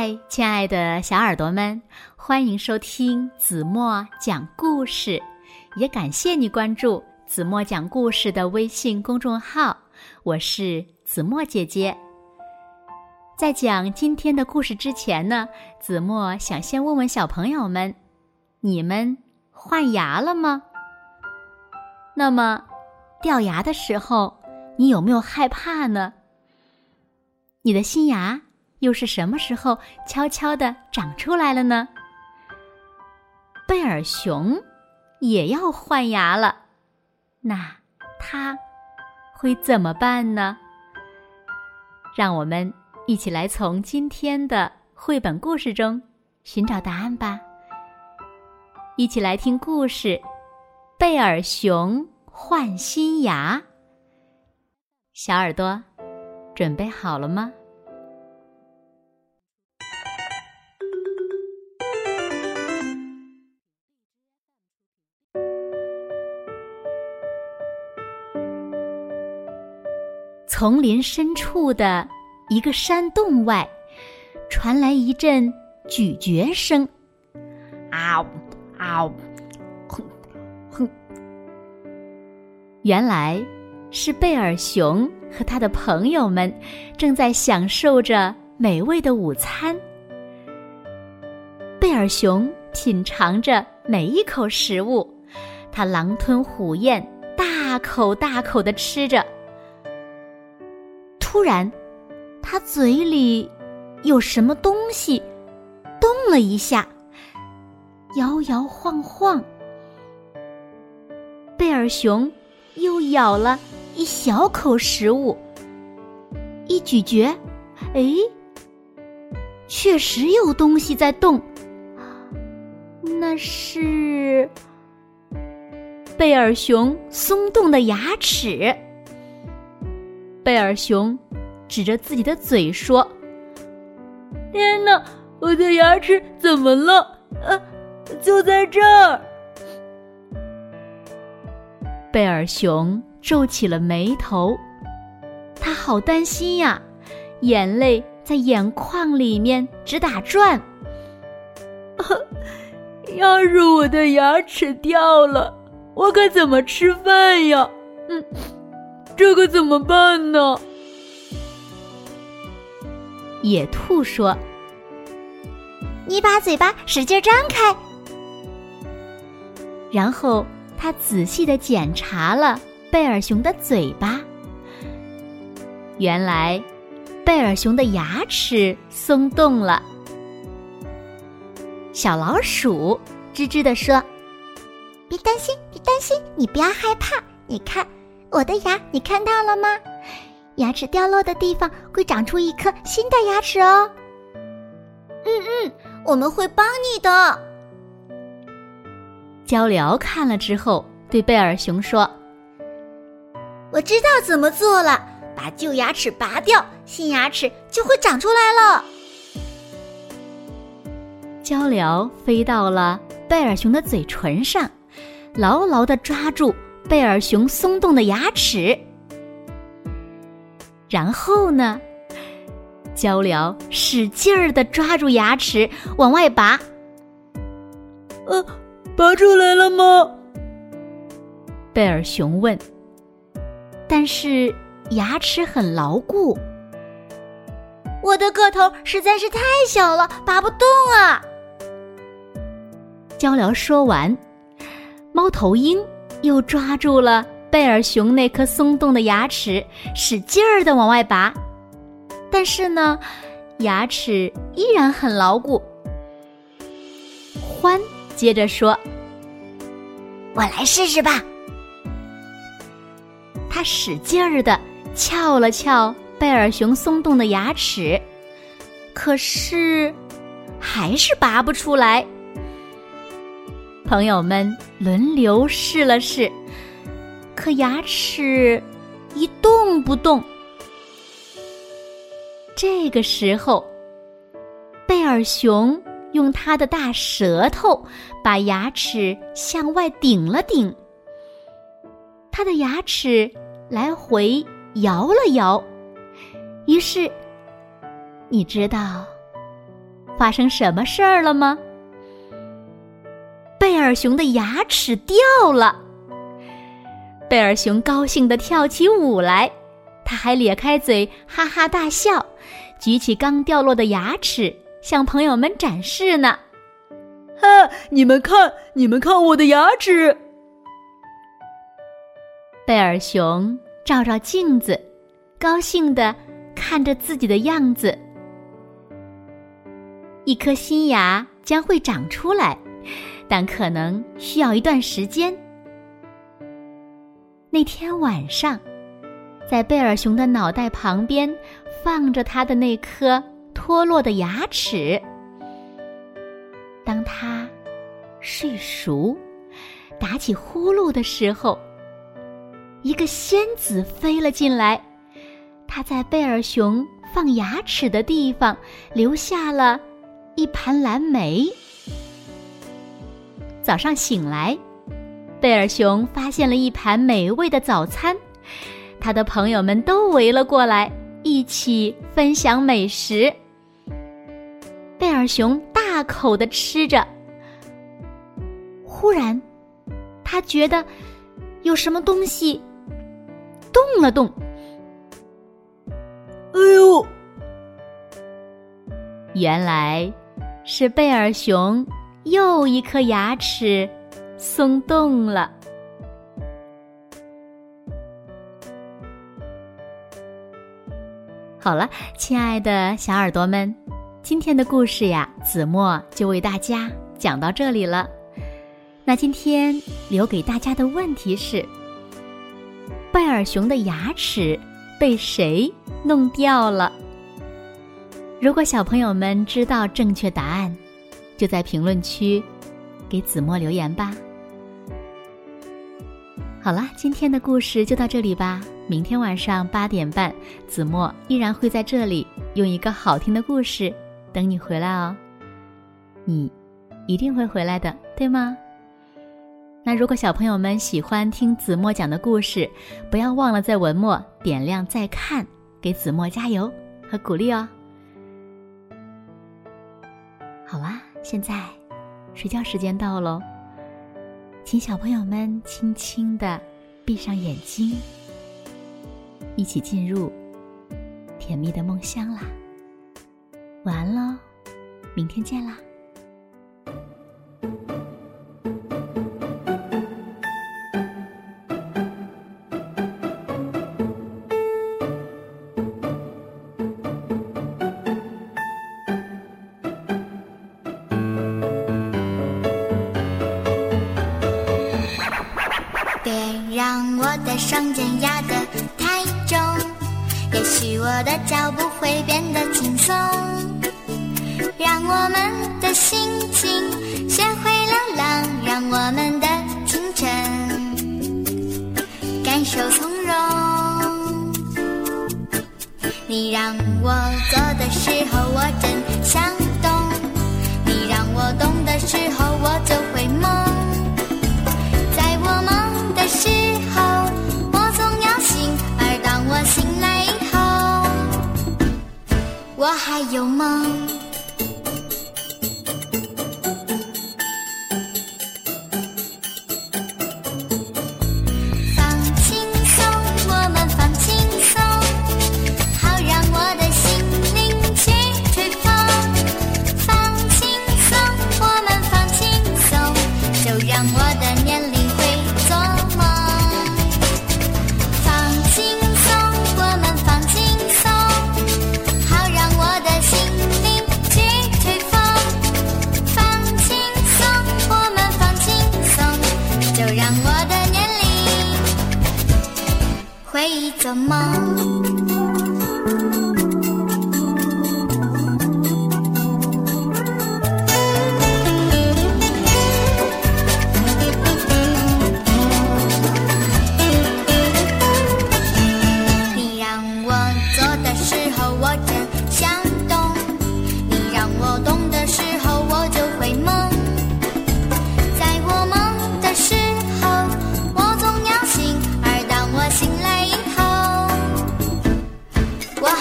嗨，亲爱的小耳朵们，欢迎收听子墨讲故事，也感谢你关注子墨讲故事的微信公众号。我是子墨姐姐。在讲今天的故事之前呢，子墨想先问问小朋友们：你们换牙了吗？那么，掉牙的时候，你有没有害怕呢？你的新牙？又是什么时候悄悄的长出来了呢？贝尔熊也要换牙了，那它会怎么办呢？让我们一起来从今天的绘本故事中寻找答案吧。一起来听故事《贝尔熊换新牙》。小耳朵，准备好了吗？丛林深处的一个山洞外，传来一阵咀嚼声，啊呜啊呜，哼哼。原来是贝尔熊和他的朋友们正在享受着美味的午餐。贝尔熊品尝着每一口食物，他狼吞虎咽，大口大口的吃着。突然，他嘴里有什么东西动了一下，摇摇晃晃。贝尔熊又咬了一小口食物，一咀嚼，哎，确实有东西在动。那是贝尔熊松动的牙齿。贝尔熊指着自己的嘴说：“天哪，我的牙齿怎么了？呃，就在这儿。”贝尔熊皱起了眉头，他好担心呀，眼泪在眼眶里面直打转。要是我的牙齿掉了，我可怎么吃饭呀？嗯。这可怎么办呢？野兔说：“你把嘴巴使劲张开。”然后他仔细的检查了贝尔熊的嘴巴。原来，贝尔熊的牙齿松动了。小老鼠吱吱的说：“别担心，别担心，你不要害怕，你看。”我的牙，你看到了吗？牙齿掉落的地方会长出一颗新的牙齿哦。嗯嗯，我们会帮你的。鹪鹩看了之后，对贝尔熊说：“我知道怎么做了，把旧牙齿拔掉，新牙齿就会长出来了。”鹪鹩飞到了贝尔熊的嘴唇上，牢牢的抓住。贝尔熊松动的牙齿，然后呢？鹪鹩使劲儿的抓住牙齿往外拔。呃，拔出来了吗？贝尔熊问。但是牙齿很牢固。我的个头实在是太小了，拔不动啊！鹪鹩说完，猫头鹰。又抓住了贝尔熊那颗松动的牙齿，使劲儿的往外拔，但是呢，牙齿依然很牢固。欢接着说：“我来试试吧。”他使劲儿的撬了撬贝尔熊松动的牙齿，可是还是拔不出来。朋友们轮流试了试，可牙齿一动不动。这个时候，贝尔熊用它的大舌头把牙齿向外顶了顶，它的牙齿来回摇了摇，于是，你知道发生什么事儿了吗？贝尔熊的牙齿掉了。贝尔熊高兴地跳起舞来，他还咧开嘴哈哈大笑，举起刚掉落的牙齿向朋友们展示呢。哈，你们看，你们看我的牙齿！贝尔熊照照镜子，高兴地看着自己的样子。一颗新牙将会长出来，但可能需要一段时间。那天晚上，在贝尔熊的脑袋旁边放着他的那颗脱落的牙齿。当他睡熟、打起呼噜的时候，一个仙子飞了进来。他在贝尔熊放牙齿的地方留下了一盘蓝莓。早上醒来。贝尔熊发现了一盘美味的早餐，他的朋友们都围了过来，一起分享美食。贝尔熊大口的吃着，忽然，他觉得有什么东西动了动。哎呦！原来是贝尔熊又一颗牙齿。松动了。好了，亲爱的小耳朵们，今天的故事呀，子墨就为大家讲到这里了。那今天留给大家的问题是：贝尔熊的牙齿被谁弄掉了？如果小朋友们知道正确答案，就在评论区给子墨留言吧。好了，今天的故事就到这里吧。明天晚上八点半，子墨依然会在这里用一个好听的故事等你回来哦。你一定会回来的，对吗？那如果小朋友们喜欢听子墨讲的故事，不要忘了在文末点亮再看，给子墨加油和鼓励哦。现在睡觉时间到喽。请小朋友们轻轻的闭上眼睛，一起进入甜蜜的梦乡啦！晚安喽，明天见啦！我的双肩压得太重，也许我的脚步会变得轻松。让我们的心情学会流浪，让我们的清晨感受从容。你让我做的时候，我真想懂；你让我懂的时候，我就我还有梦。放轻松我们放轻松好让我的心灵去吹风放轻松我们放轻松就让我的年龄什么？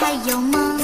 还有梦。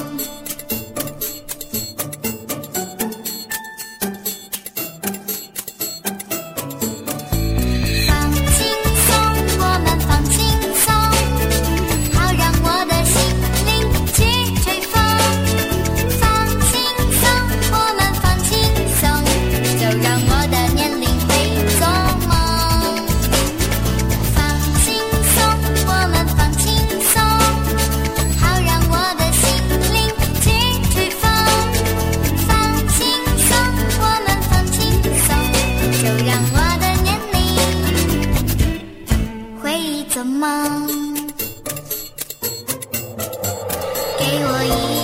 怎么？给我一。